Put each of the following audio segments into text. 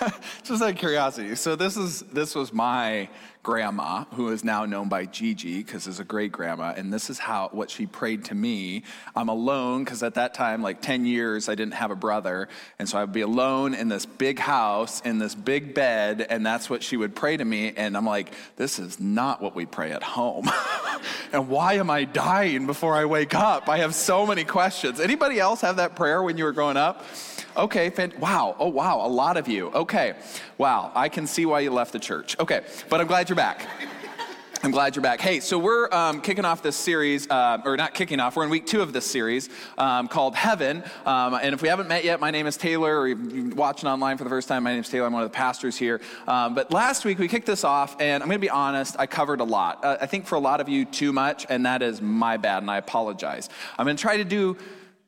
just out of curiosity. So this is this was my grandma, who is now known by Gigi because is a great grandma, and this is how what she prayed to me. I'm alone because at that time, like 10 years, I didn't have a brother, and so I'd be alone in this big house in this big bed, and that's what she would pray to me. And I'm like, this is not what we pray at home. and why am I dying before I wake up? I have so many questions. Anybody else have that prayer when you were growing up? Okay, wow. Oh, wow, a lot of you. Okay, wow, I can see why you left the church. Okay, but I'm glad you're back. I'm glad you're back. Hey, so we're um, kicking off this series, uh, or not kicking off, we're in week two of this series um, called Heaven. Um, and if we haven't met yet, my name is Taylor, or you're watching online for the first time, my name is Taylor. I'm one of the pastors here. Um, but last week we kicked this off, and I'm going to be honest, I covered a lot. Uh, I think for a lot of you, too much, and that is my bad, and I apologize. I'm going to try to do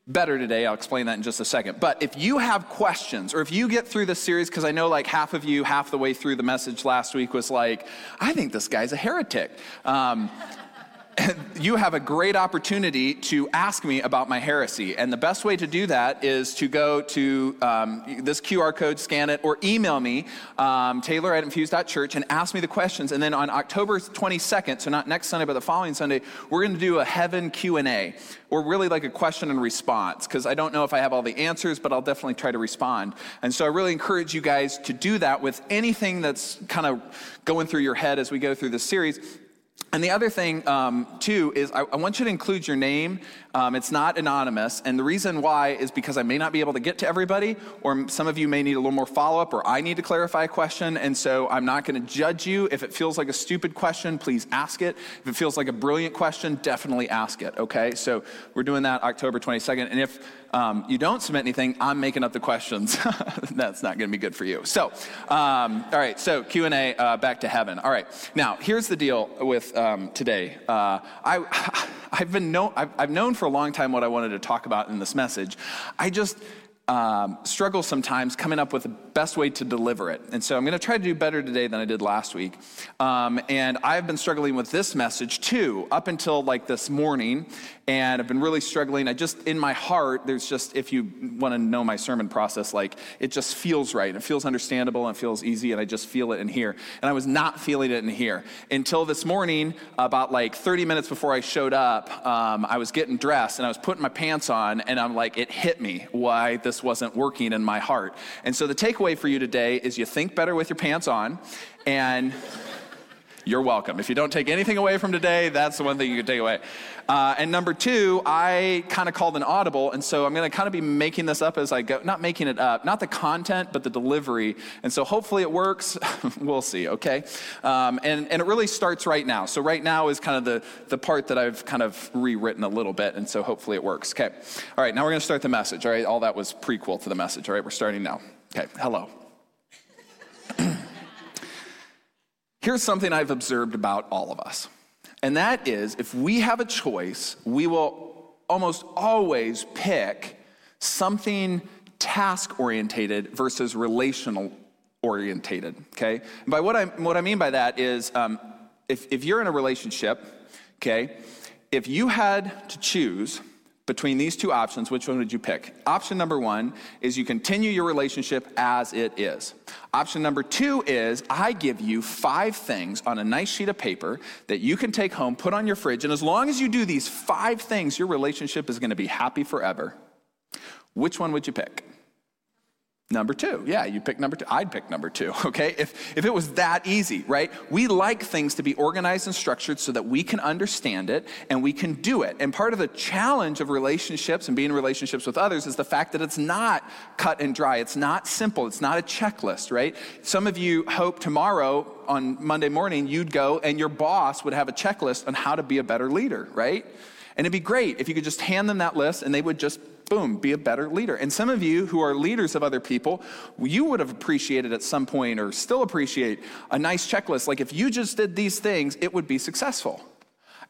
better today. I'll explain that in just a second. But if you have questions, or if you get through this series, because I know like half of you, half the way through the message last week was like, I think this guy's a heretic. Um, you have a great opportunity to ask me about my heresy. And the best way to do that is to go to um, this QR code, scan it, or email me, um, taylor at infuse.church, and ask me the questions. And then on October 22nd, so not next Sunday, but the following Sunday, we're going to do a heaven Q&A, or really like a question and response, because I don't know if I have all the answers, but I'll definitely try to respond. And so I really encourage you guys to do that with anything that's kind of going through your head as we go through this series and the other thing, um, too, is I, I, want you to include your name. Um, it's not anonymous. And the reason why is because I may not be able to get to everybody, or some of you may need a little more follow up, or I need to clarify a question. And so I'm not going to judge you. If it feels like a stupid question, please ask it. If it feels like a brilliant question, definitely ask it, okay? So we're doing that October 22nd. And if um, you don't submit anything, I'm making up the questions. That's not going to be good for you. So, um, all right. So Q and A. Uh, back to heaven. All right. Now, here's the deal with um, today. Uh, I, I've been know, I've, I've known for a long time what I wanted to talk about in this message. I just um, struggle sometimes coming up with the best way to deliver it. And so I'm going to try to do better today than I did last week. Um, and I've been struggling with this message too, up until like this morning and I've been really struggling. I just, in my heart, there's just, if you want to know my sermon process, like it just feels right. It feels understandable and it feels easy, and I just feel it in here. And I was not feeling it in here until this morning, about like 30 minutes before I showed up. Um, I was getting dressed and I was putting my pants on, and I'm like, it hit me why this wasn't working in my heart. And so the takeaway for you today is you think better with your pants on, and you're welcome. If you don't take anything away from today, that's the one thing you can take away. Uh, and number two, I kind of called an audible, and so I'm going to kind of be making this up as I go. Not making it up, not the content, but the delivery. And so hopefully it works. we'll see, okay? Um, and, and it really starts right now. So right now is kind of the, the part that I've kind of rewritten a little bit, and so hopefully it works. Okay. All right, now we're going to start the message, all right? All that was prequel to the message, all right? We're starting now. Okay, hello. Here's something I've observed about all of us, and that is if we have a choice, we will almost always pick something task orientated versus relational orientated. Okay? And by what I, what I mean by that is um, if, if you're in a relationship, okay, if you had to choose between these two options, which one would you pick? Option number one is you continue your relationship as it is. Option number two is I give you five things on a nice sheet of paper that you can take home, put on your fridge, and as long as you do these five things, your relationship is going to be happy forever. Which one would you pick? Number two. Yeah, you pick number two. I'd pick number two, okay? If, if it was that easy, right? We like things to be organized and structured so that we can understand it and we can do it. And part of the challenge of relationships and being in relationships with others is the fact that it's not cut and dry. It's not simple. It's not a checklist, right? Some of you hope tomorrow on Monday morning you'd go and your boss would have a checklist on how to be a better leader, right? And it'd be great if you could just hand them that list and they would just boom, be a better leader. And some of you who are leaders of other people, you would have appreciated at some point or still appreciate a nice checklist. Like if you just did these things, it would be successful.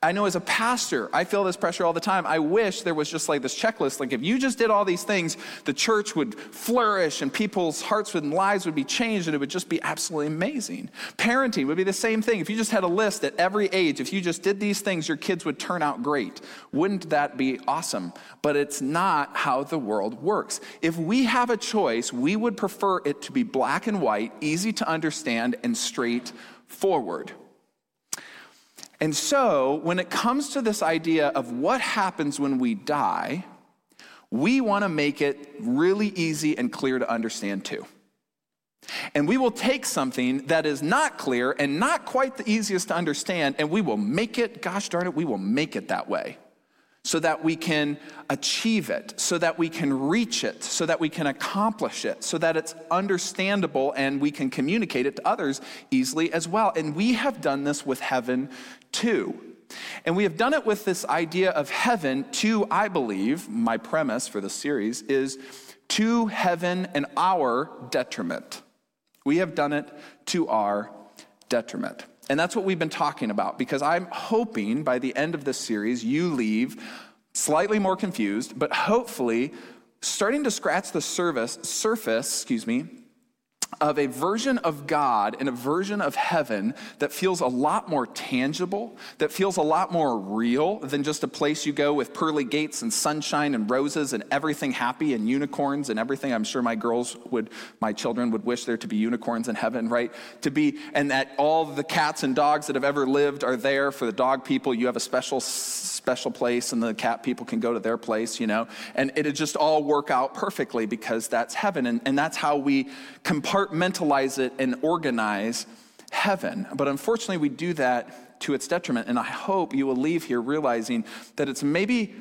I know as a pastor, I feel this pressure all the time. I wish there was just like this checklist. Like, if you just did all these things, the church would flourish and people's hearts and lives would be changed and it would just be absolutely amazing. Parenting would be the same thing. If you just had a list at every age, if you just did these things, your kids would turn out great. Wouldn't that be awesome? But it's not how the world works. If we have a choice, we would prefer it to be black and white, easy to understand, and straightforward. And so, when it comes to this idea of what happens when we die, we want to make it really easy and clear to understand too. And we will take something that is not clear and not quite the easiest to understand, and we will make it, gosh darn it, we will make it that way so that we can achieve it, so that we can reach it, so that we can accomplish it, so that it's understandable and we can communicate it to others easily as well. And we have done this with heaven too. And we have done it with this idea of heaven to, I believe, my premise for this series is to heaven and our detriment. We have done it to our detriment. And that's what we've been talking about because I'm hoping by the end of this series you leave slightly more confused, but hopefully starting to scratch the surface, surface, excuse me, of a version of God and a version of heaven that feels a lot more tangible, that feels a lot more real than just a place you go with pearly gates and sunshine and roses and everything happy and unicorns and everything. I'm sure my girls would, my children would wish there to be unicorns in heaven, right? To be, and that all the cats and dogs that have ever lived are there for the dog people. You have a special, special place and the cat people can go to their place, you know? And it'd just all work out perfectly because that's heaven. And, and that's how we compartmentalize it and organize heaven. But unfortunately, we do that to its detriment. And I hope you will leave here realizing that it's maybe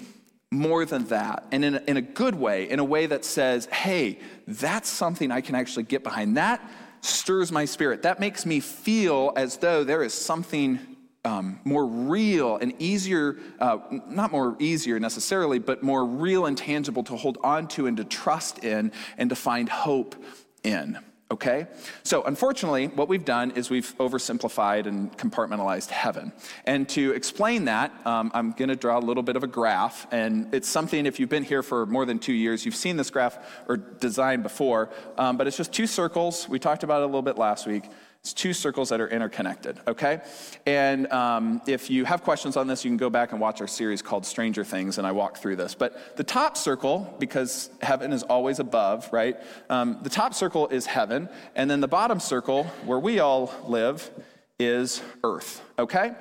more than that, and in a, in a good way, in a way that says, hey, that's something I can actually get behind. That stirs my spirit. That makes me feel as though there is something um, more real and easier, uh, not more easier necessarily, but more real and tangible to hold on to and to trust in and to find hope in. Okay? So, unfortunately, what we've done is we've oversimplified and compartmentalized heaven. And to explain that, um, I'm going to draw a little bit of a graph. And it's something, if you've been here for more than two years, you've seen this graph or design before. Um, but it's just two circles. We talked about it a little bit last week. It's two circles that are interconnected, okay? And um, if you have questions on this, you can go back and watch our series called Stranger Things, and I walk through this. But the top circle, because heaven is always above, right? Um, the top circle is heaven, and then the bottom circle, where we all live, is earth, okay?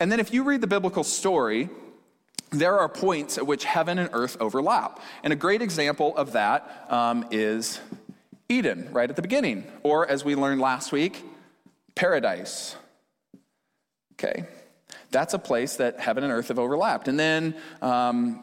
And then if you read the biblical story, there are points at which heaven and earth overlap. And a great example of that um, is Eden, right at the beginning. Or, as we learned last week, paradise. Okay, that's a place that heaven and earth have overlapped. And then um,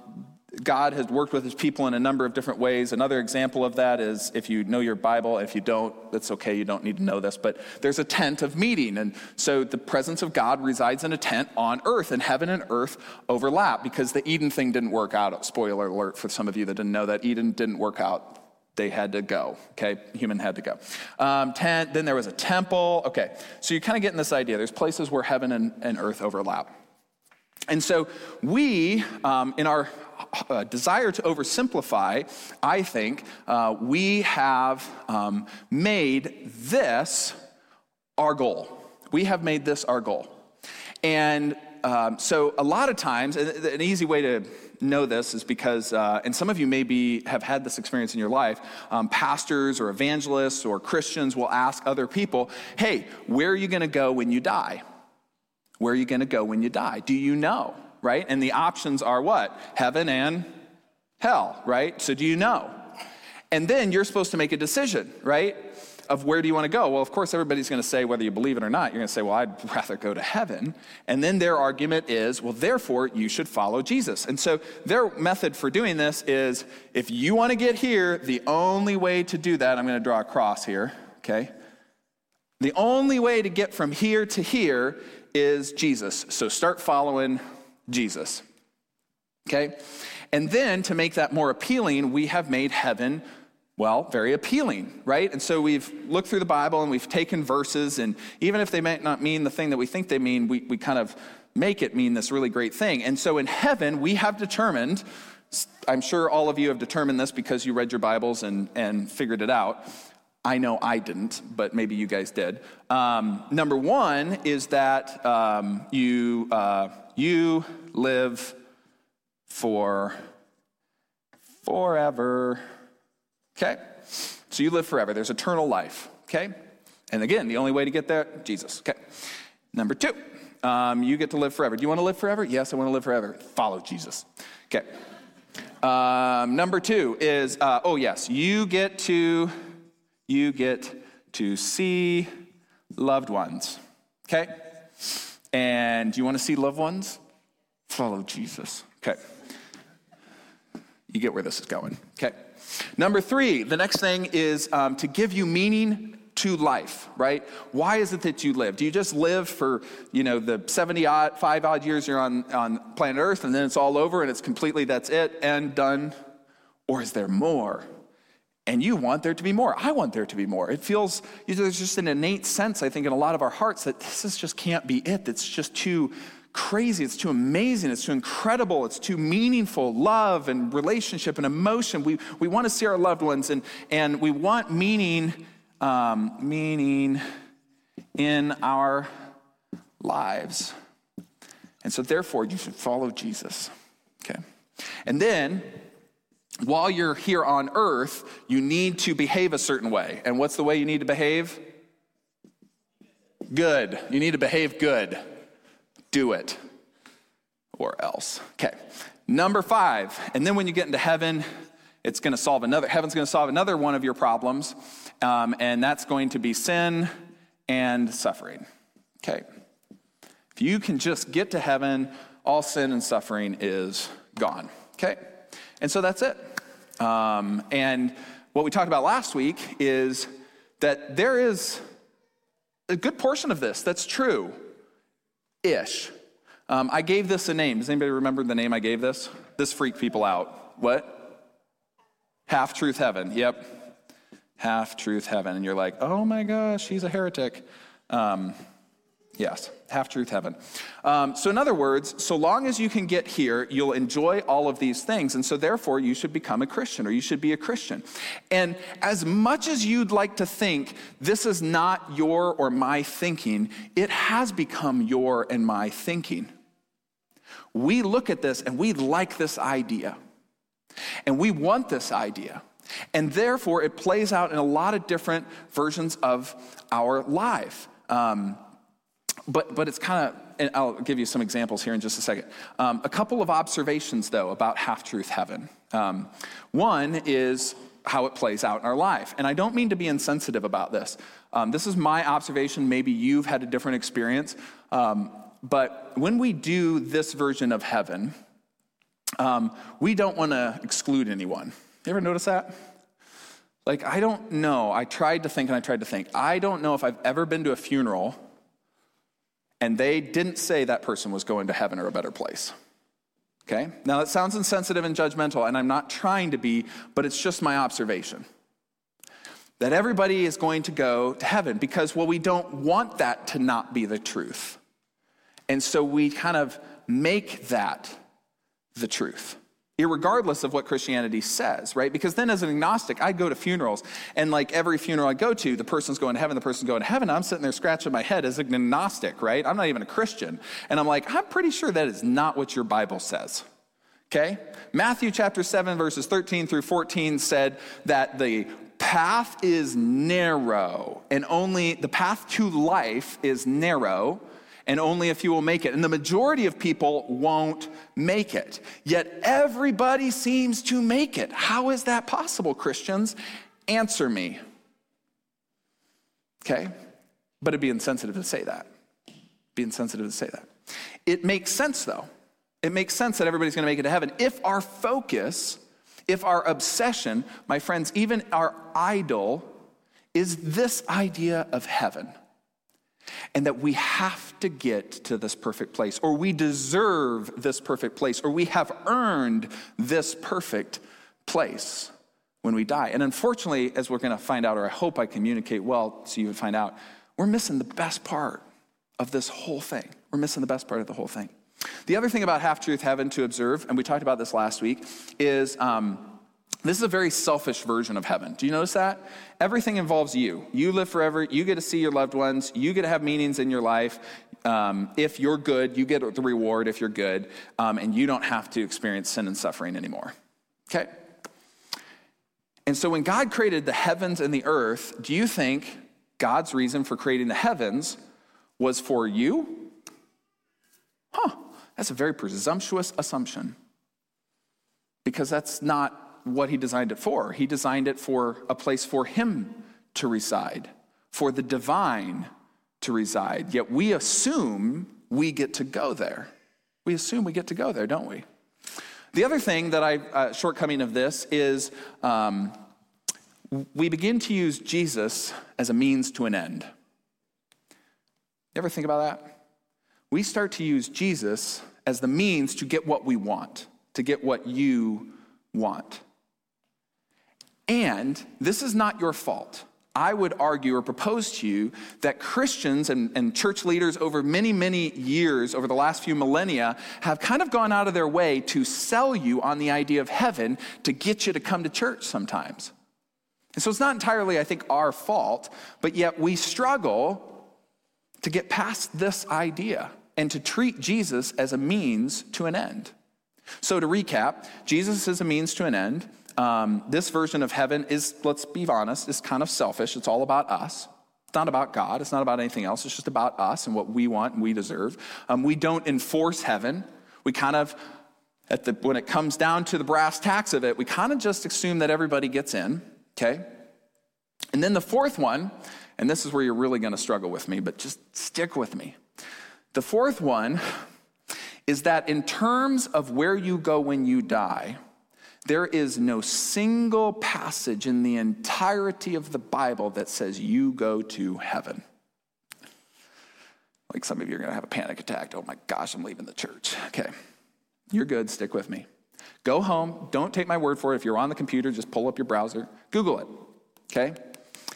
God has worked with his people in a number of different ways. Another example of that is if you know your Bible, if you don't, that's okay, you don't need to know this, but there's a tent of meeting. And so the presence of God resides in a tent on earth, and heaven and earth overlap because the Eden thing didn't work out. Spoiler alert for some of you that didn't know that Eden didn't work out they had to go. Okay, human had to go. Um, tent, then there was a temple. Okay, so you're kind of getting this idea. There's places where heaven and, and earth overlap. And so we, um, in our uh, desire to oversimplify, I think, uh, we have um, made this our goal. We have made this our goal. And um, so a lot of times, an easy way to know this is because, uh, and some of you maybe have had this experience in your life, um, pastors or evangelists or Christians will ask other people, hey, where are you going to go when you die? Where are you going to go when you die? Do you know? Right? And the options are what? Heaven and hell, right? So do you know? And then you're supposed to make a decision, right? Of where do you want to go? Well, of course, everybody's going to say, whether you believe it or not, you're going to say, well, I'd rather go to heaven. And then their argument is, well, therefore, you should follow Jesus. And so their method for doing this is if you want to get here, the only way to do that, I'm going to draw a cross here, okay? The only way to get from here to here is Jesus. So start following Jesus, okay? And then to make that more appealing, we have made heaven well, very appealing, right? And so we've looked through the Bible and we've taken verses, and even if they might not mean the thing that we think they mean, we, we kind of make it mean this really great thing. And so in heaven, we have determined, I'm sure all of you have determined this because you read your Bibles and, and figured it out. I know I didn't, but maybe you guys did. Um, number one is that um, you, uh, you live for forever. Okay? So you live forever. There's eternal life. Okay? And again, the only way to get there, Jesus. Okay. Number two, um, you get to live forever. Do you want to live forever? Yes, I want to live forever. Follow Jesus. Okay. Um, number two is, uh, oh yes, you get to, you get to see loved ones. Okay. And do you want to see loved ones? Follow Jesus. Okay. You get where this is going. Okay. Number three, the next thing is um, to give you meaning to life, right? Why is it that you live? Do you just live for, you know, the 70 odd, odd years you're on, on planet Earth and then it's all over and it's completely, that's it and done? Or is there more? And you want there to be more. I want there to be more. It feels, you know, there's just an innate sense, I think, in a lot of our hearts that this is just can't be it. It's just too crazy. It's too amazing. It's too incredible. It's too meaningful. Love and relationship and emotion. We, we want to see our loved ones and, and we want meaning um, meaning in our lives. And so, therefore, you should follow Jesus. Okay? And then, while you're here on earth, you need to behave a certain way. And what's the way you need to behave? Good. You need to behave good. Do it. Or else. Okay. Number five. And then when you get into heaven, it's going to solve another, heaven's going to solve another one of your problems um, and that's going to be sin and suffering. Okay. If you can just get to heaven, all sin and suffering is gone. Okay. And so that's it. Um, and what we talked about last week is that there is a good portion of this that's true ish. Um, I gave this a name. Does anybody remember the name I gave this? This freaked people out. What? Half Truth Heaven. Yep half truth heaven. And you're like, oh my gosh, he's a heretic. Um, yes, half truth heaven. Um, so, in other words, so long as you can get here, you'll enjoy all of these things. And so, therefore, you should become a Christian or you should be a Christian. And as much as you'd like to think this is not your or my thinking, it has become your and my thinking. We look at this and we like this idea. And we want this idea. And therefore, it plays out in a lot of different versions of our life. Um, but, but it's kind of, and I'll give you some examples here in just a second. Um, a couple of observations, though, about half truth heaven. Um, one is how it plays out in our life. And I don't mean to be insensitive about this. Um, this is my observation. Maybe you've had a different experience. Um, but when we do this version of heaven, um, we don't want to exclude anyone. You ever notice that? Like, I don't know. I tried to think and I tried to think. I don't know if I've ever been to a funeral and they didn't say that person was going to heaven or a better place. Okay? Now, that sounds insensitive and judgmental, and I'm not trying to be, but it's just my observation. That everybody is going to go to heaven because, well, we don't want that to not be the truth. And so we kind of make that the truth regardless of what Christianity says, right? Because then as an agnostic, I go to funerals, and like every funeral I go to, the person's going to heaven, the person's going to heaven. I'm sitting there scratching my head as an agnostic, right? I'm not even a Christian. And I'm like, I'm pretty sure that is not what your Bible says. Okay? Matthew chapter 7, verses 13 through 14 said that the path is narrow, and only the path to life is narrow and only a few will make it. And the majority of people won't make it. Yet everybody seems to make it. How is that possible, Christians? Answer me. Okay? But it'd be insensitive to say that. Be insensitive to say that. It makes sense, though. It makes sense that everybody's going to make it to heaven if our focus, if our obsession, my friends, even our idol, is this idea of heaven and that we have to get to this perfect place, or we deserve this perfect place, or we have earned this perfect place when we die. And unfortunately, as we're going to find out, or I hope I communicate well so you would find out, we're missing the best part of this whole thing. We're missing the best part of the whole thing. The other thing about half truth heaven to observe, and we talked about this last week, is um, this is a very selfish version of heaven. Do you notice that? Everything involves you. You live forever. You get to see your loved ones. You get to have meanings in your life. Um, if you're good, you get the reward if you're good, um, and you don't have to experience sin and suffering anymore. Okay? And so when God created the heavens and the earth, do you think God's reason for creating the heavens was for you? Huh, that's a very presumptuous assumption. Because that's not what he designed it for. He designed it for a place for him to reside, for the divine to reside. Yet we assume we get to go there. We assume we get to go there, don't we? The other thing that I, uh, shortcoming of this is um, we begin to use Jesus as a means to an end. You ever think about that? We start to use Jesus as the means to get what we want, to get what you want. And this is not your fault. I would argue or propose to you that Christians and, and, church leaders over many, many years, over the last few millennia, have kind of gone out of their way to sell you on the idea of heaven to get you to come to church sometimes. And so it's not entirely, I think, our fault, but yet we struggle to get past this idea and to treat Jesus as a means to an end. So to recap, Jesus is a means to an end. Um, this version of heaven is, let's be honest, is kind of selfish. It's all about us. It's not about God. It's not about anything else. It's just about us and what we want and we deserve. Um, we don't enforce heaven. We kind of, at the, when it comes down to the brass tacks of it, we kind of just assume that everybody gets in, okay? And then the fourth one, and this is where you're really going to struggle with me, but just stick with me. The fourth one is that in terms of where you go when you die, there is no single passage in the entirety of the Bible that says you go to heaven. Like some of you are going to have a panic attack. Oh my gosh, I'm leaving the church. Okay, you're good. Stick with me. Go home. Don't take my word for it. If you're on the computer, just pull up your browser, Google it. Okay?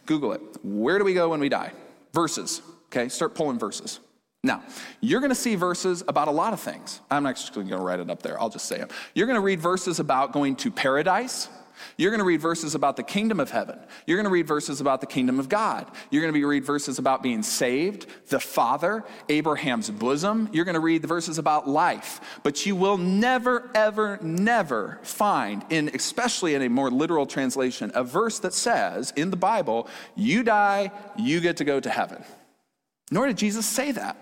Google it. Where do we go when we die? Verses. Okay, start pulling verses. Now, you're going to see verses about a lot of things. I'm actually going to write it up there. I'll just say them. You're going to read verses about going to paradise. You're going to read verses about the kingdom of heaven. You're going to read verses about the kingdom of God. You're going to be read verses about being saved, the Father, Abraham's bosom. You're going to read the verses about life. But you will never, ever, never find, in especially in a more literal translation, a verse that says in the Bible, "You die, you get to go to heaven." Nor did Jesus say that.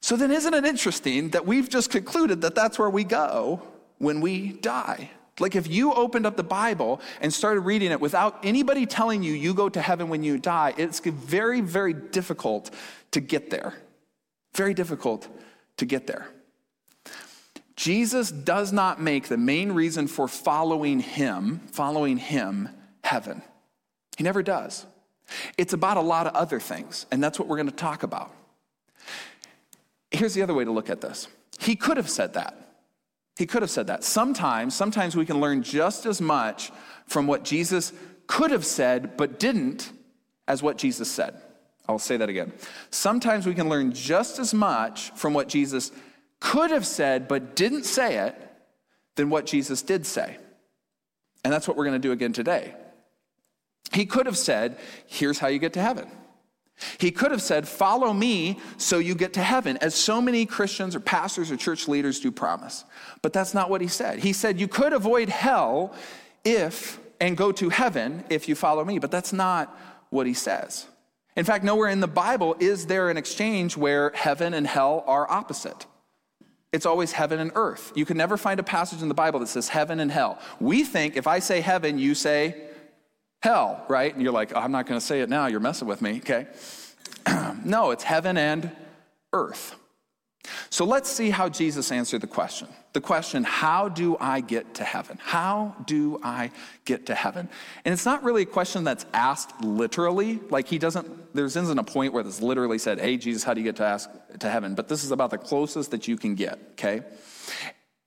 So then, isn't it interesting that we've just concluded that that's where we go when we die? Like, if you opened up the Bible and started reading it without anybody telling you you go to heaven when you die, it's very, very difficult to get there. Very difficult to get there. Jesus does not make the main reason for following him, following him, heaven. He never does. It's about a lot of other things, and that's what we're going to talk about. Here's the other way to look at this. He could have said that. He could have said that. Sometimes, sometimes we can learn just as much from what Jesus could have said but didn't as what Jesus said. I'll say that again. Sometimes we can learn just as much from what Jesus could have said but didn't say it than what Jesus did say. And that's what we're going to do again today. He could have said, Here's how you get to heaven. He could have said, Follow me so you get to heaven, as so many Christians or pastors or church leaders do promise. But that's not what he said. He said, You could avoid hell if and go to heaven if you follow me. But that's not what he says. In fact, nowhere in the Bible is there an exchange where heaven and hell are opposite. It's always heaven and earth. You can never find a passage in the Bible that says heaven and hell. We think if I say heaven, you say hell, right? And you're like, oh, I'm not going to say it now. You're messing with me, okay? no, it's heaven and earth. So let's see how Jesus answered the question. The question, how do I get to heaven? How do I get to heaven? And it's not really a question that's asked literally. Like he doesn't, there isn't a point where it's literally said, hey, Jesus, how do you get to ask to heaven? But this is about the closest that you can get, okay?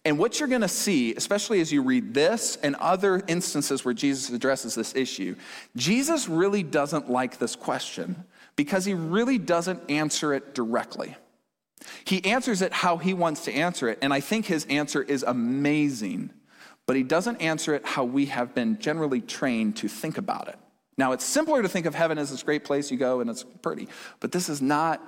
And what you're going to see, especially as you read this and other instances where Jesus addresses this issue, Jesus really doesn't like this question because he really doesn't answer it directly. He answers it how he wants to answer it, and I think his answer is amazing, but he doesn't answer it how we have been generally trained to think about it. Now, it's simpler to think of heaven as this great place you go and it's pretty, but this is not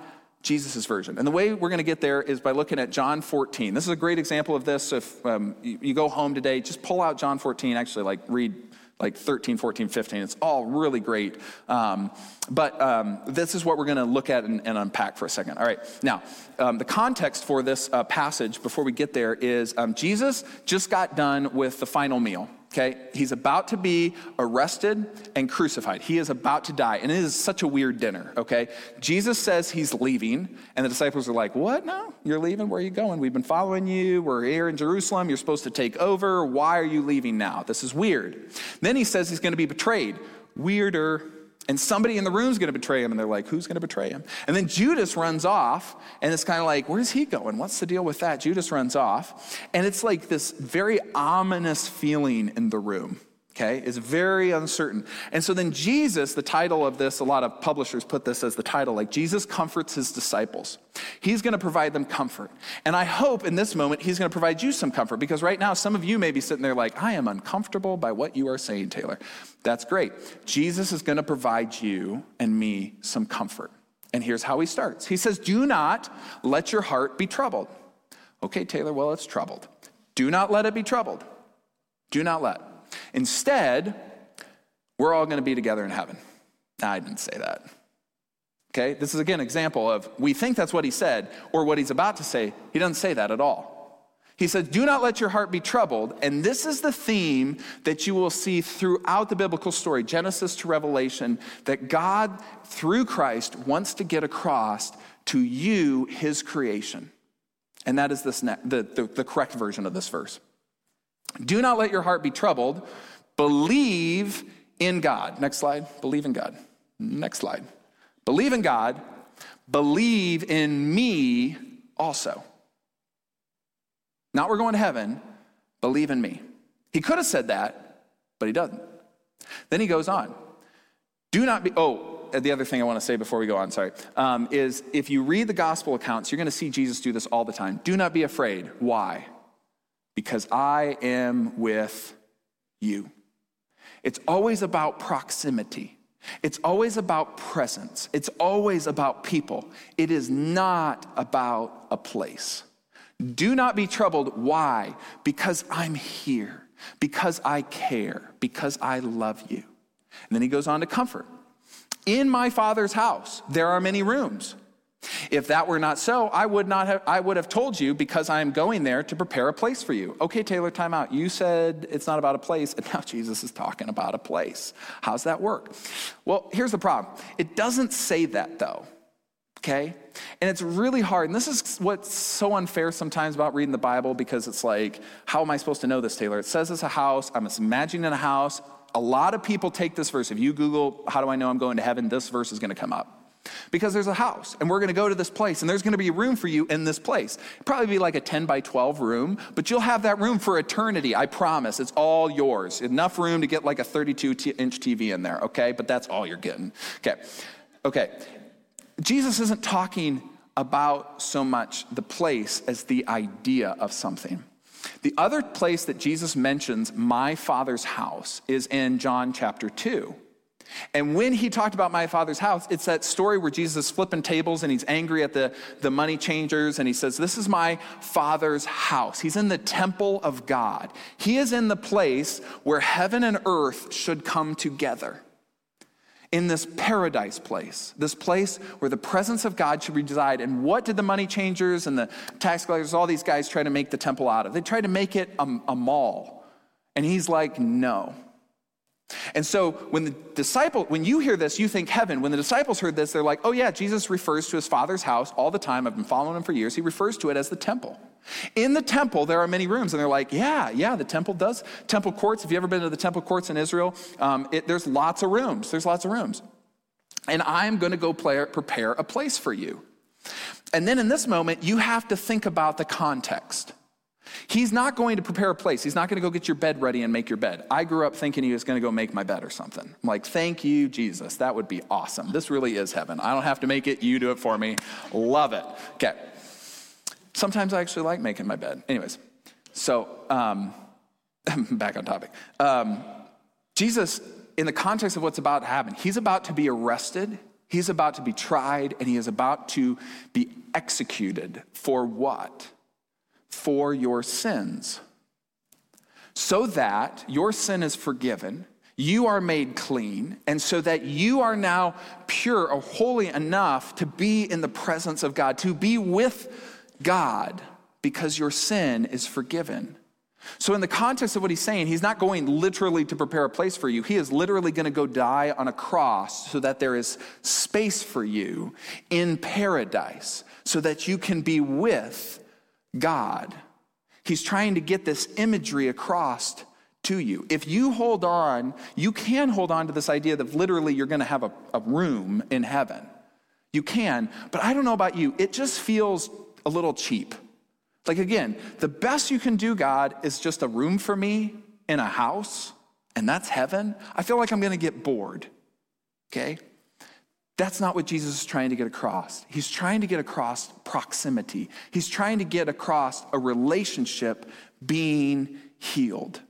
Jesus' version. And the way we're going to get there is by looking at John 14. This is a great example of this. If um, you, you, go home today, just pull out John 14, actually, like read like 13, 14, 15. It's all really great. Um, but um, this is what we're going to look at and, and, unpack for a second. All right. Now, um, the context for this uh, passage before we get there is um, Jesus just got done with the final meal. Okay, he's about to be arrested and crucified. He is about to die. And it is such a weird dinner, okay? Jesus says he's leaving, and the disciples are like, What? No, you're leaving? Where are you going? We've been following you. We're here in Jerusalem. You're supposed to take over. Why are you leaving now? This is weird. Then he says he's going to be betrayed. Weirder. And somebody in the room is going to betray him, and they're like, Who's going to betray him? And then Judas runs off, and it's kind of like, Where's he going? What's the deal with that? Judas runs off, and it's like this very ominous feeling in the room okay, is very uncertain. And so then Jesus, the title of this, a lot of publishers put this as the title, like Jesus comforts his disciples. He's going to provide them comfort. And I hope in this moment he's going to provide you some comfort because right now some of you may be sitting there like, I am uncomfortable by what you are saying, Taylor. That's great. Jesus is going to provide you and me some comfort. And here's how he starts He says, Do not let your heart be troubled. Okay, Taylor, well, it's troubled. Do not let it be troubled. Do not let. Instead, we're all going to be together in heaven. I didn't say that. Okay, this is again an example of we think that's what he said or what he's about to say. He doesn't say that at all. He says, Do not let your heart be troubled. And this is the theme that you will see throughout the biblical story, Genesis to Revelation, that God, through Christ, wants to get across to you his creation. And that is this ne- the, the, the correct version of this verse. Do not let your heart be troubled. Believe in God. Next slide. Believe in God. Next slide. Believe in God. Believe in me also. Not we're going to heaven. Believe in me. He could have said that, but he doesn't. Then he goes on. Do not be, oh, the other thing I want to say before we go on, sorry, um, is if you read the gospel accounts, you're going to see Jesus do this all the time. Do not be afraid. Why? Because I am with you. It's always about proximity. It's always about presence. It's always about people. It is not about a place. Do not be troubled. Why? Because I'm here, because I care, because I love you. And then he goes on to comfort. In my father's house, there are many rooms. If that were not so, I would not have I would have told you because I am going there to prepare a place for you. Okay, Taylor, time out. You said it's not about a place, and now Jesus is talking about a place. How's that work? Well, here's the problem. It doesn't say that though. Okay? And it's really hard. And this is what's so unfair sometimes about reading the Bible because it's like, how am I supposed to know this, Taylor? It says it's a house. I'm imagining a house. A lot of people take this verse. If you Google, how do I know I'm going to heaven? This verse is going to come up. Because there's a house, and we're gonna go to this place, and there's gonna be a room for you in this place. Probably be like a 10 by 12 room, but you'll have that room for eternity, I promise. It's all yours. Enough room to get like a 32 inch TV in there, okay? But that's all you're getting. Okay, okay. Jesus isn't talking about so much the place as the idea of something. The other place that Jesus mentions my father's house is in John chapter 2. And when he talked about my father's house, it's that story where Jesus is flipping tables and he's angry at the, the money changers and he says, This is my father's house. He's in the temple of God. He is in the place where heaven and earth should come together. In this paradise place, this place where the presence of God should reside. And what did the money changers and the tax collectors, all these guys, try to make the temple out of? They tried to make it a, a mall. And he's like, No. And so when the disciple, when you hear this, you think heaven. When the disciples heard this, they're like, oh yeah, Jesus refers to his father's house all the time. I've been following him for years. He refers to it as the temple. In the temple, there are many rooms. And they're like, yeah, yeah, the temple does. Temple courts, if you ever been to the temple courts in Israel, um, it, there's lots of rooms. There's lots of rooms. And I'm going to go play, prepare a place for you. And then in this moment, you have to think about the context. He's not going to prepare a place. He's not going to go get your bed ready and make your bed. I grew up thinking he was going to go make my bed or something. I'm like, thank you, Jesus. That would be awesome. This really is heaven. I don't have to make it. You do it for me. Love it. Okay. Sometimes I actually like making my bed. Anyways, so um, back on topic. Um, Jesus, in the context of what's about to happen, he's about to be arrested, he's about to be tried, and he is about to be executed for what? For your sins. So that your sin is forgiven, you are made clean, and so that you are now pure or holy enough to be in the presence of God, to be with God because your sin is forgiven. So, in the context of what he's saying, he's not going literally to prepare a place for you. He is literally going to go die on a cross so that there is space for you in paradise, so that you can be with God. He's trying to get this imagery across to you. If you hold on, you can hold on to this idea that literally you're going to have a, a room in heaven. You can, but I don't know about you, it just feels a little cheap. Like, again, the best you can do, God, is just a room for me in a house, and that's heaven. I feel like I'm gonna get bored, okay? That's not what Jesus is trying to get across. He's trying to get across proximity, he's trying to get across a relationship being healed.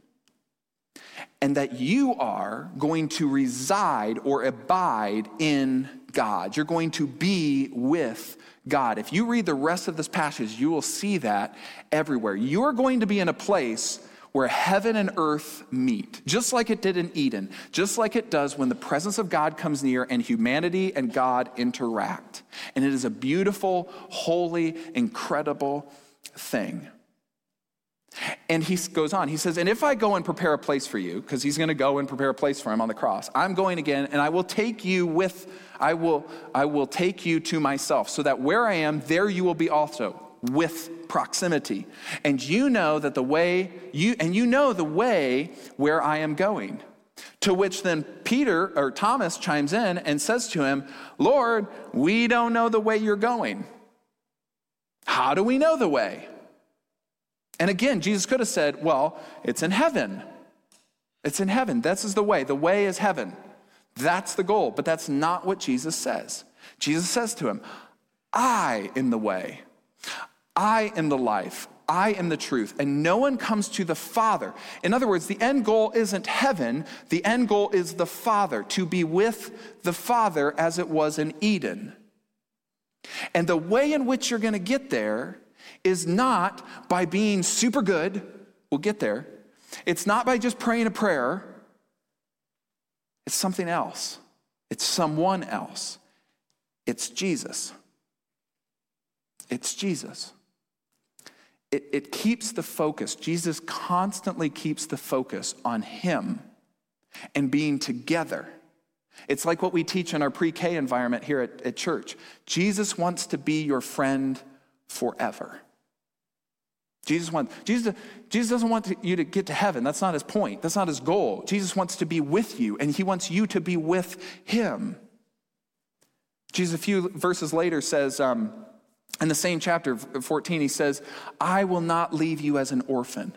And that you are going to reside or abide in God. You're going to be with God. If you read the rest of this passage, you will see that everywhere. You are going to be in a place where heaven and earth meet, just like it did in Eden, just like it does when the presence of God comes near and humanity and God interact. And it is a beautiful, holy, incredible thing. And he goes on, he says, And if I go and prepare a place for you, because he's going to go and prepare a place for him on the cross, I'm going again, and I will take you with, I will, I will take you to myself, so that where I am, there you will be also, with proximity. And you know that the way, you, and you know the way where I am going. To which then Peter or Thomas chimes in and says to him, Lord, we don't know the way you're going. How do we know the way? And again, Jesus could have said, Well, it's in heaven. It's in heaven. This is the way. The way is heaven. That's the goal. But that's not what Jesus says. Jesus says to him, I am the way. I am the life. I am the truth. And no one comes to the Father. In other words, the end goal isn't heaven, the end goal is the Father, to be with the Father as it was in Eden. And the way in which you're going to get there is not by being super good, we'll get there. It's not by just praying a prayer, it's something else. It's someone else. It's Jesus. It's Jesus. It, it keeps the focus. Jesus constantly keeps the focus on Him and being together. It's like what we teach in our pre K environment here at, at church. Jesus wants to be your friend forever. Jesus, wants, Jesus, Jesus doesn't want you to get to heaven. That's not his point. That's not his goal. Jesus wants to be with you, and he wants you to be with him. Jesus, a few verses later, says, um, in the same chapter 14, he says, I will not leave you as an orphan.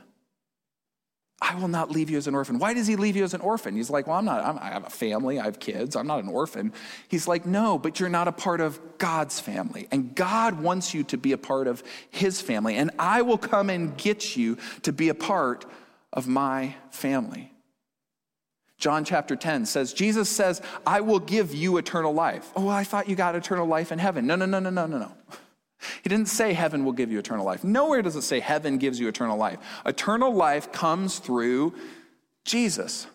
I will not leave you as an orphan. Why does he leave you as an orphan? He's like, Well, I'm not, I'm, i have a family, I have kids, I'm not an orphan. He's like, No, but you're not a part of God's family. And God wants you to be a part of his family. And I will come and get you to be a part of my family. John chapter 10 says, Jesus says, I will give you eternal life. Oh, I thought you got eternal life in heaven. No, no, no, no, no, no, no. He didn't say heaven will give you eternal life. Nowhere does it say heaven gives you eternal life. Eternal life comes through Jesus.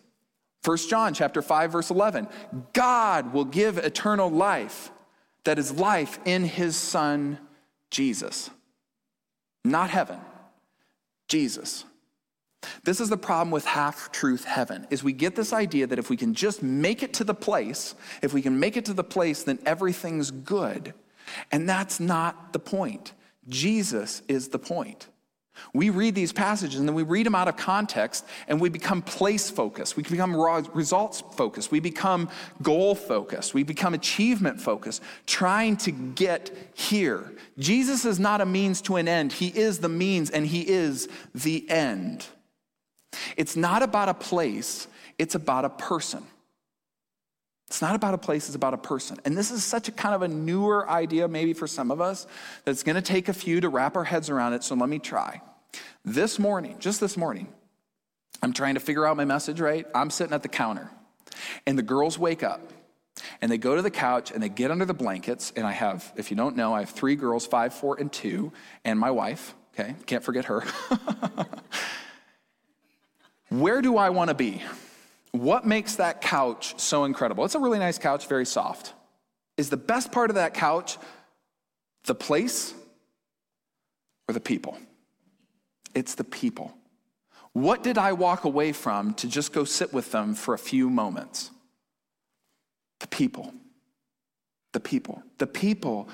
1 John chapter 5 verse 11. God will give eternal life that is life in his son Jesus. Not heaven. Jesus. This is the problem with half-truth heaven is we get this idea that if we can just make it to the place, if we can make it to the place then everything's good. And that's not the point. Jesus is the point. We read these passages and then we read them out of context and we become place focused. We become results focused. We become goal focused. We become achievement focused, trying to get here. Jesus is not a means to an end, He is the means and He is the end. It's not about a place, it's about a person. It's not about a place, it's about a person. And this is such a kind of a newer idea, maybe for some of us, that it's to take a few to wrap our heads around it. So let me try. This morning, just this morning, I'm trying to figure out my message, right? I'm sitting at the counter, and the girls wake up. And they go to the couch and they get under the blankets. And I have, if you don't know, I have three girls, five, four, and two, and my wife. Okay, can't forget her. Where do I want to be? What makes that couch so incredible? It's a really nice couch, very soft. Is the best part of that couch the place or the people? It's the people. What did I walk away from to just go sit with them for a few moments? The people. The people. The people,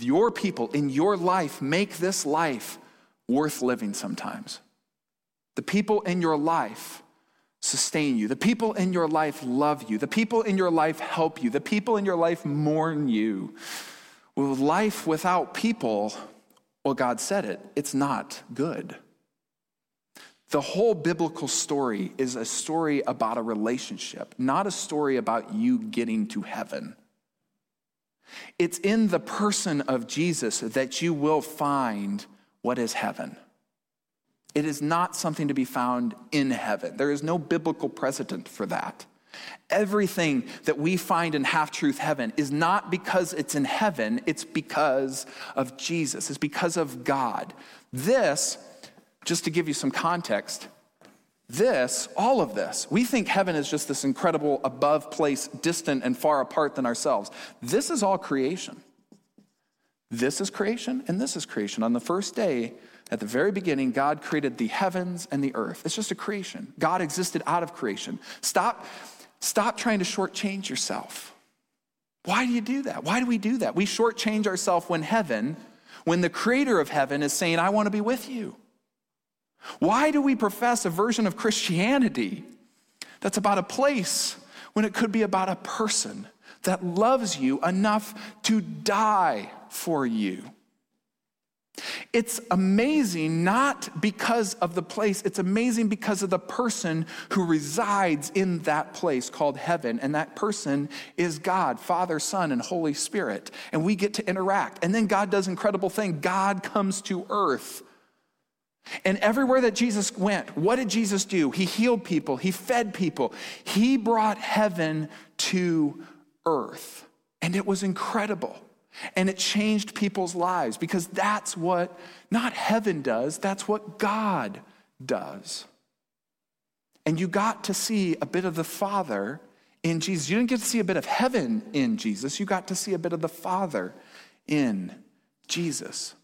your people in your life make this life worth living sometimes. The people in your life sustain you. The people in your life love you. The people in your life help you. The people in your life mourn you. Well, life without people, well, God said it, it's not good. The whole biblical story is a story about a relationship, not a story about you getting to heaven. It's in the person of Jesus that you will find what is heaven. It is not something to be found in heaven. There is no biblical precedent for that. Everything that we find in half truth heaven is not because it's in heaven, it's because of Jesus, it's because of God. This, just to give you some context, this, all of this, we think heaven is just this incredible above place, distant and far apart than ourselves. This is all creation. This is creation, and this is creation. On the first day, at the very beginning, God created the heavens and the earth. It's just a creation. God existed out of creation. Stop, stop trying to shortchange yourself. Why do you do that? Why do we do that? We shortchange ourselves when heaven, when the creator of heaven is saying, I want to be with you. Why do we profess a version of Christianity that's about a place when it could be about a person that loves you enough to die for you? It's amazing not because of the place, it's amazing because of the person who resides in that place called heaven. And that person is God, Father, Son, and Holy Spirit. And we get to interact. And then God does incredible thing. God comes to earth. And everywhere that Jesus went, what did Jesus do? He healed people, he fed people, he brought heaven to earth. And it was incredible. And it changed people's lives because that's what not heaven does, that's what God does. And you got to see a bit of the Father in Jesus. You didn't get to see a bit of heaven in Jesus, you got to see a bit of the Father in Jesus.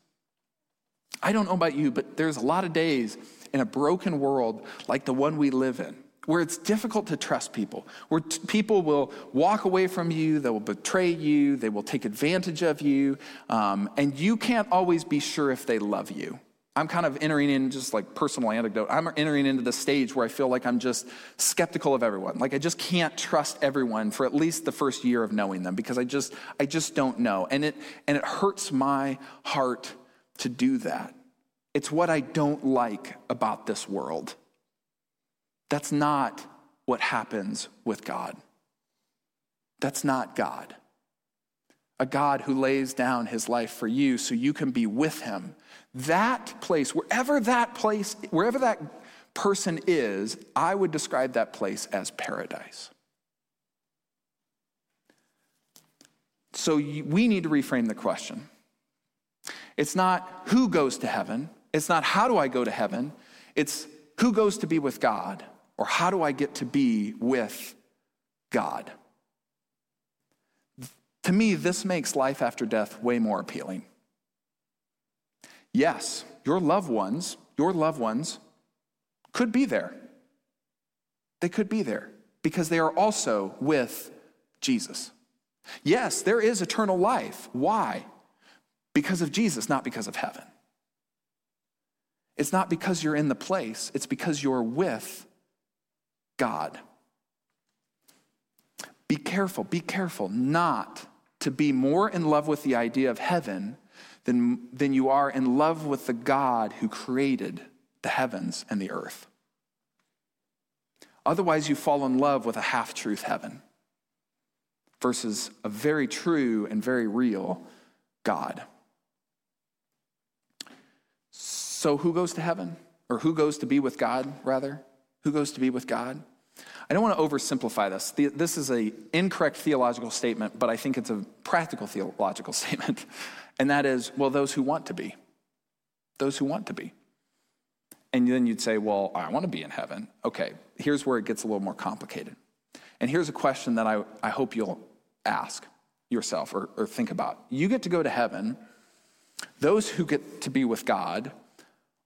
I don't know about you, but there's a lot of days in a broken world like the one we live in where it's difficult to trust people, where t- people will walk away from you, they will betray you, they will take advantage of you, um, and you can't always be sure if they love you. I'm kind of entering in just like personal anecdote. I'm entering into the stage where I feel like I'm just skeptical of everyone. Like I just can't trust everyone for at least the first year of knowing them because I just I just don't know. And it and it hurts my heart to do that. It's what I don't like about this world. That's not what happens with God. That's not God. A God who lays down his life for you so you can be with him. That place, wherever that place, wherever that person is, I would describe that place as paradise. So we need to reframe the question. It's not who goes to heaven, it's not how do I go to heaven, it's who goes to be with God. Or how do I get to be with God? To me, this makes life after death way more appealing. Yes, your loved ones, your loved ones could be there. They could be there because they are also with Jesus. Yes, there is eternal life. Why? Because of Jesus, not because of heaven. It's not because you're in the place, it's because you're with God. Be careful, be careful not to be more in love with the idea of heaven than, than you are in love with the God who created the heavens and the earth. Otherwise, you fall in love with a half truth heaven. versus a very true and very real God. So, who goes to heaven? Or who goes to be with God, rather? Who goes to be with God? I don't want to oversimplify this. This is an incorrect theological statement, but I think it's a practical theological statement. And that is, well, those who want to be. Those who want to be. And then you'd say, well, I want to be in heaven. Okay, here's where it gets a little more complicated. And here's a question that I, I hope you'll ask yourself or, or think about. You get to go to heaven. Those who get to be with God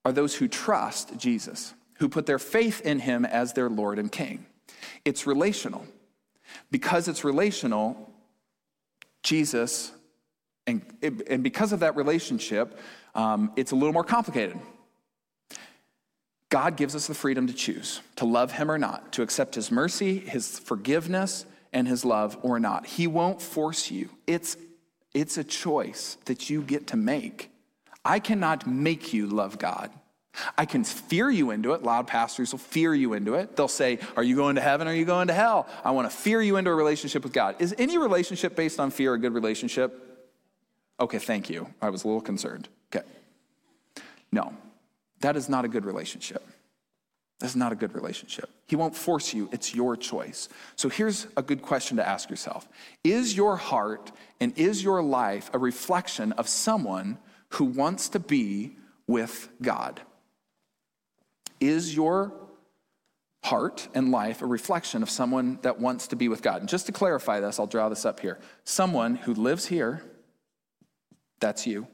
are those who trust Jesus, who put their faith in him as their Lord and King. It's relational. Because it's relational, Jesus, and, and because of that relationship, um, it's a little more complicated. God gives us the freedom to choose, to love him or not, to accept his mercy, his forgiveness, and his love or not. He won't force you. It's, it's a choice that you get to make. I cannot make you love God. I can fear you into it. Loud pastors will fear you into it. They'll say, Are you going to heaven or are you going to hell? I want to fear you into a relationship with God. Is any relationship based on fear a good relationship? Okay, thank you. I was a little concerned. Okay. No, that is not a good relationship. That's not a good relationship. He won't force you, it's your choice. So here's a good question to ask yourself Is your heart and is your life a reflection of someone who wants to be with God? Is your heart and life a reflection of someone that wants to be with God? And just to clarify this, I'll draw this up here. Someone who lives here, that's you,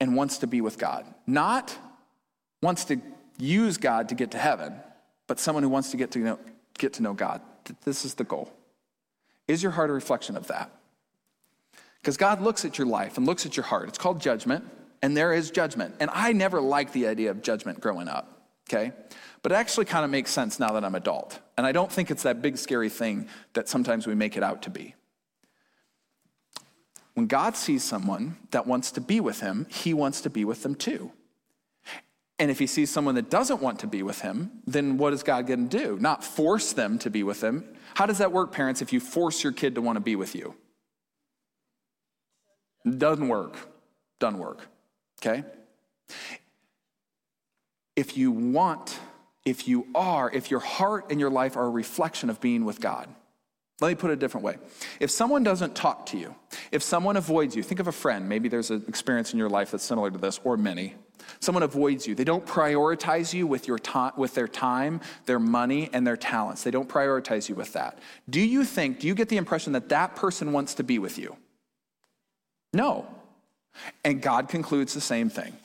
and wants to be with God. Not wants to use God to get to heaven, but someone who wants to get to know, get to know God. This is the goal. Is your heart a reflection of that? Because God looks at your life and looks at your heart. It's called judgment, and there is judgment. And I never liked the idea of judgment growing up, okay? But it actually kind of makes sense now that I'm adult. And I don't think it's that big, scary thing that sometimes we make it out to be. When God sees someone that wants to be with him, he wants to be with them too. And if he sees someone that doesn't want to be with him, then what is God going to do? Not force them to be with him. How does that work, parents, if you force your kid to want to be with you? Doesn't work. Doesn't work. Okay? If you want, if you are, if your heart and your life are a reflection of being with God, let me put it a different way. If someone doesn't talk to you, if someone avoids you, think of a friend, maybe there's an experience in your life that's similar to this, or many. Someone avoids you. They don't prioritize you with, your ta- with their time, their money, and their talents. They don't prioritize you with that. Do you think, do you get the impression that that person wants to be with you? No. And God concludes the same thing.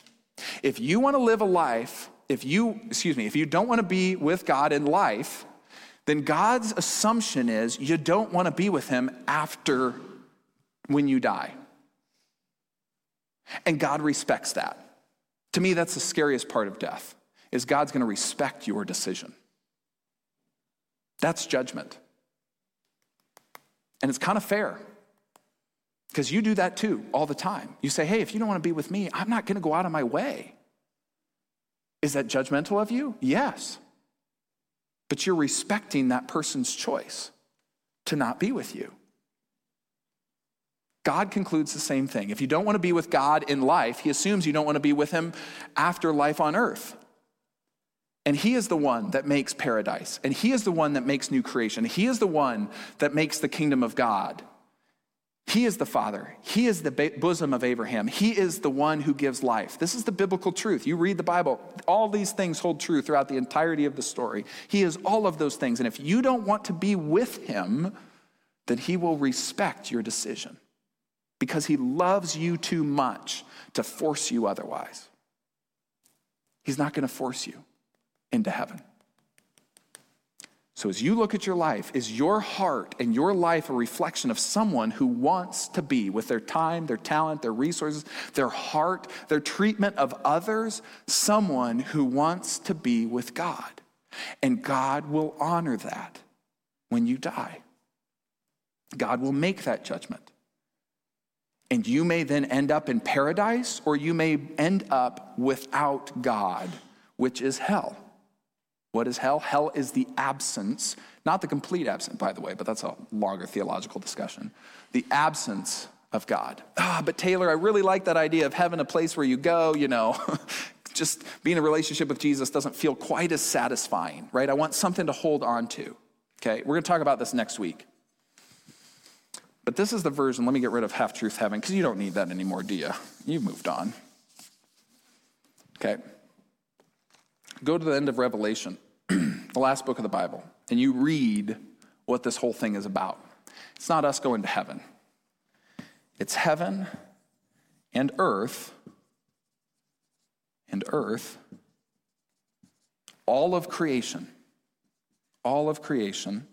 If you want to live a life, if you, excuse me, if you don't want to be with God in life, then God's assumption is you don't want to be with him after when you die. And God respects that. To me, that's the scariest part of death, is God's going to respect your decision. That's judgment. And it's kind of fair. Because you do that too all the time. You say, hey, if you don't want to be with me, I'm not going to go out of my way. Is that judgmental of you? Yes but you're respecting that person's choice to not be with you. God concludes the same thing. If you don't want to be with God in life, he assumes you don't want to be with him after life on earth. And he is the one that makes paradise, and he is the one that makes new creation. He is the one that makes the kingdom of God. He is the Father. He is the bosom of Abraham. He is the one who gives life. This is the biblical truth. You read the Bible, all these things hold true throughout the entirety of the story. He is all of those things. And if you don't want to be with him, then he will respect your decision because he loves you too much to force you otherwise. He's not going to force you into heaven. So, as you look at your life, is your heart and your life a reflection of someone who wants to be with their time, their talent, their resources, their heart, their treatment of others, someone who wants to be with God? And God will honor that when you die. God will make that judgment. And you may then end up in paradise, or you may end up without God, which is hell. What is hell? Hell is the absence, Not the complete absence, by the way, but that's a longer theological discussion. The absence of God. Ah, but Taylor, I really like that idea of heaven, a place where you go, you know. Just being in a relationship with Jesus doesn't feel quite as satisfying, right? I want something to hold on to. Okay, we're going to talk about this next week. But this is the version. Let me get rid of half truth heaven because you don't need that anymore, do you? You've moved on. Okay. Go to the end of Revelation, the last book of the Bible, and you read what this whole thing is about. It's not us going to heaven, it's heaven and earth, and earth, all of creation, all of creation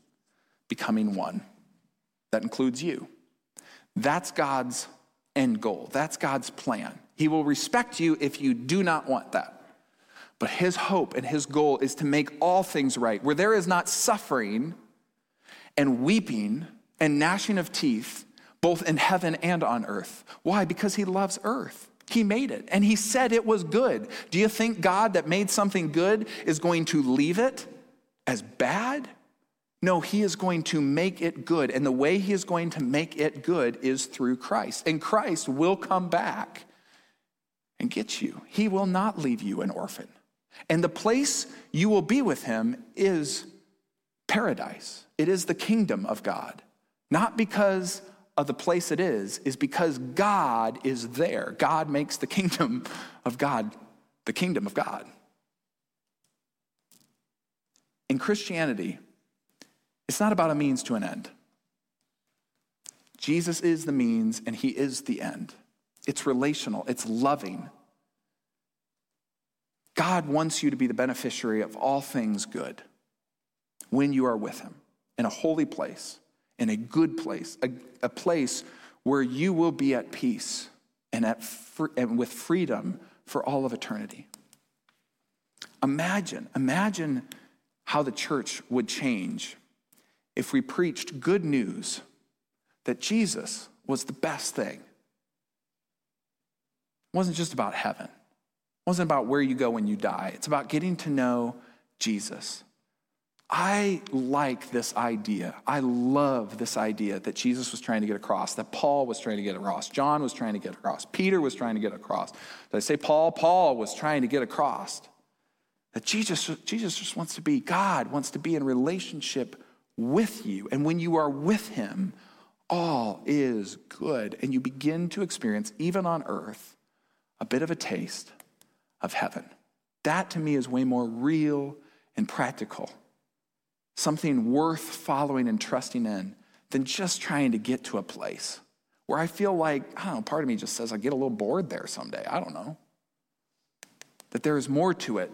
becoming one. That includes you. That's God's end goal. That's God's plan. He will respect you if you do not want that. But his hope and his goal is to make all things right. Where there is not suffering and weeping and gnashing of teeth, both in heaven and on earth. Why? Because he loves earth. He made it and he said it was good. Do you think God that made something good is going to leave it as bad? No, he is going to make it good. And the way he is going to make it good is through Christ. And Christ will come back and get you. He will not leave you an orphan. And the place you will be with him is paradise. It is the kingdom of God. Not because of the place it is, is because God is there. God makes the kingdom of God the kingdom of God. In Christianity, it's not about a means to an end. Jesus is the means and he is the end. It's relational, it's loving. God wants you to be the beneficiary of all things good when you are with him in a holy place, in a good place, a, a place where you will be at peace and, at fr- and with freedom for all of eternity. Imagine, imagine how the church would change if we preached good news that Jesus was the best thing. It wasn't just about heaven. Wasn't about where you go when you die. It's about getting to know Jesus. I like this idea. I love this idea that Jesus was trying to get across, that Paul was trying to get across, John was trying to get across, Peter was trying to get across. Did I say Paul? Paul was trying to get across. That Jesus, Jesus just wants to be, God wants to be in relationship with you. And when you are with him, all is good. And you begin to experience, even on earth, a bit of a taste of heaven. That to me is way more real and practical. Something worth following and trusting in than just trying to get to a place where I feel like, I don't know, part of me just says I get a little bored there someday. I don't know. That there is more to it,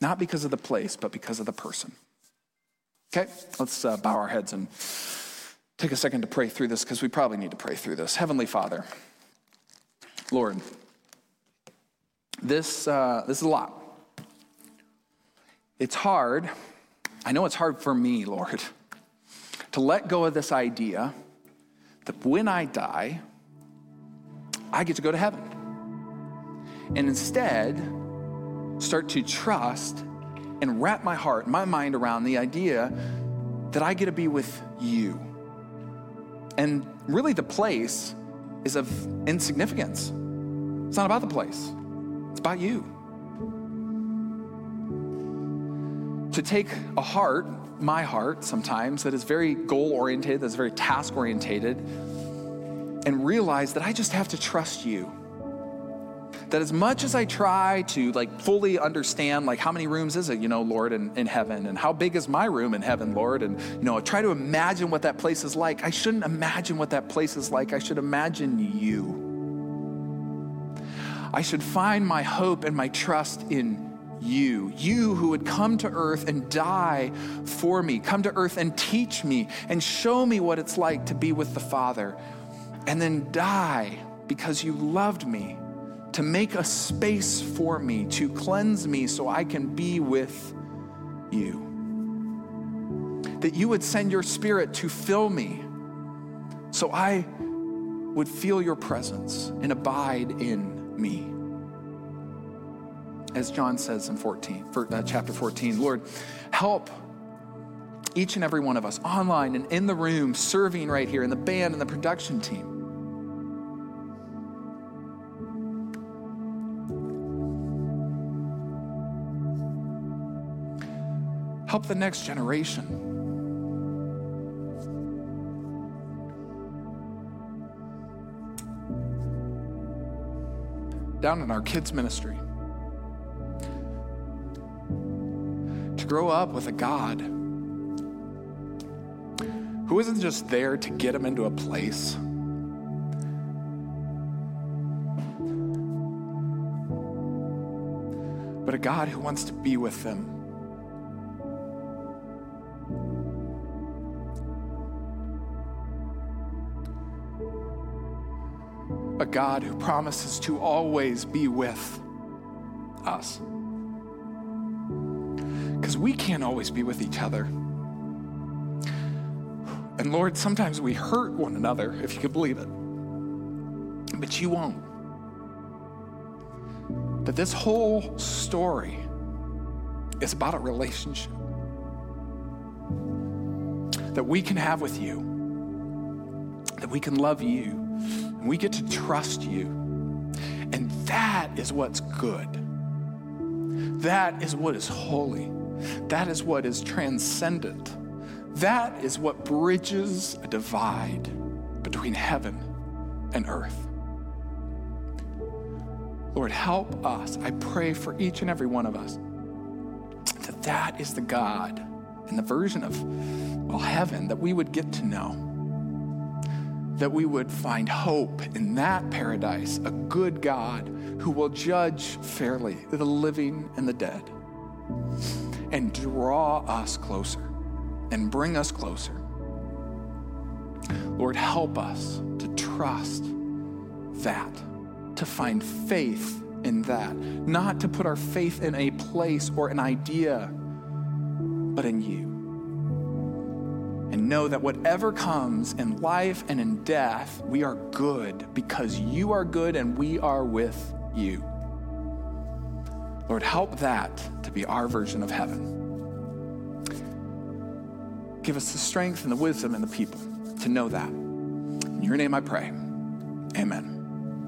not because of the place, but because of the person. Okay, let's uh, bow our heads and take a second to pray through this because we probably need to pray through this. Heavenly Father, Lord, this, uh, this is a lot. It's hard. I know it's hard for me, Lord, to let go of this idea that when I die, I get to go to heaven. And instead, start to trust and wrap my heart, my mind around the idea that I get to be with you. And really, the place is of insignificance. It's not about the place, it's about you. To take a heart, my heart sometimes, that is very goal oriented, that's very task oriented, and realize that I just have to trust you that as much as I try to like fully understand like how many rooms is it, you know, Lord, in, in heaven, and how big is my room in heaven, Lord, and you know, I try to imagine what that place is like. I shouldn't imagine what that place is like. I should imagine you. I should find my hope and my trust in you, you who would come to earth and die for me, come to earth and teach me and show me what it's like to be with the Father, and then die because you loved me to make a space for me, to cleanse me so I can be with you. That you would send your spirit to fill me so I would feel your presence and abide in me. As John says in 14, for, uh, chapter 14, Lord, help each and every one of us, online and in the room, serving right here, in the band and the production team. Help the next generation. Down in our kids' ministry. To grow up with a God who isn't just there to get them into a place. But a God who wants to be with them a God who promises to always be with us. Because we can't always be with each other. And Lord, sometimes we hurt one another, if you could believe it. But you won't. That this whole story is about a relationship that we can have with you, that we can love you, and we get to trust you. And that is what's good. That is what is holy. That is what is transcendent. That is what bridges a divide between heaven and earth. Lord, help us. I pray for each and every one of us that that is the God and the version of well, heaven that we would get to know that we would find hope in that paradise, a good God who will judge fairly the living and the dead and draw us closer and bring us closer. Lord, help us to trust that, to find faith in that, not to put our faith in a place or an idea, but in you and know that whatever comes in life and in death, we are good because you are good and we are with you. Lord, help that to be our version of heaven. Give us the strength and the wisdom and the people to know that. In your name I pray. Amen.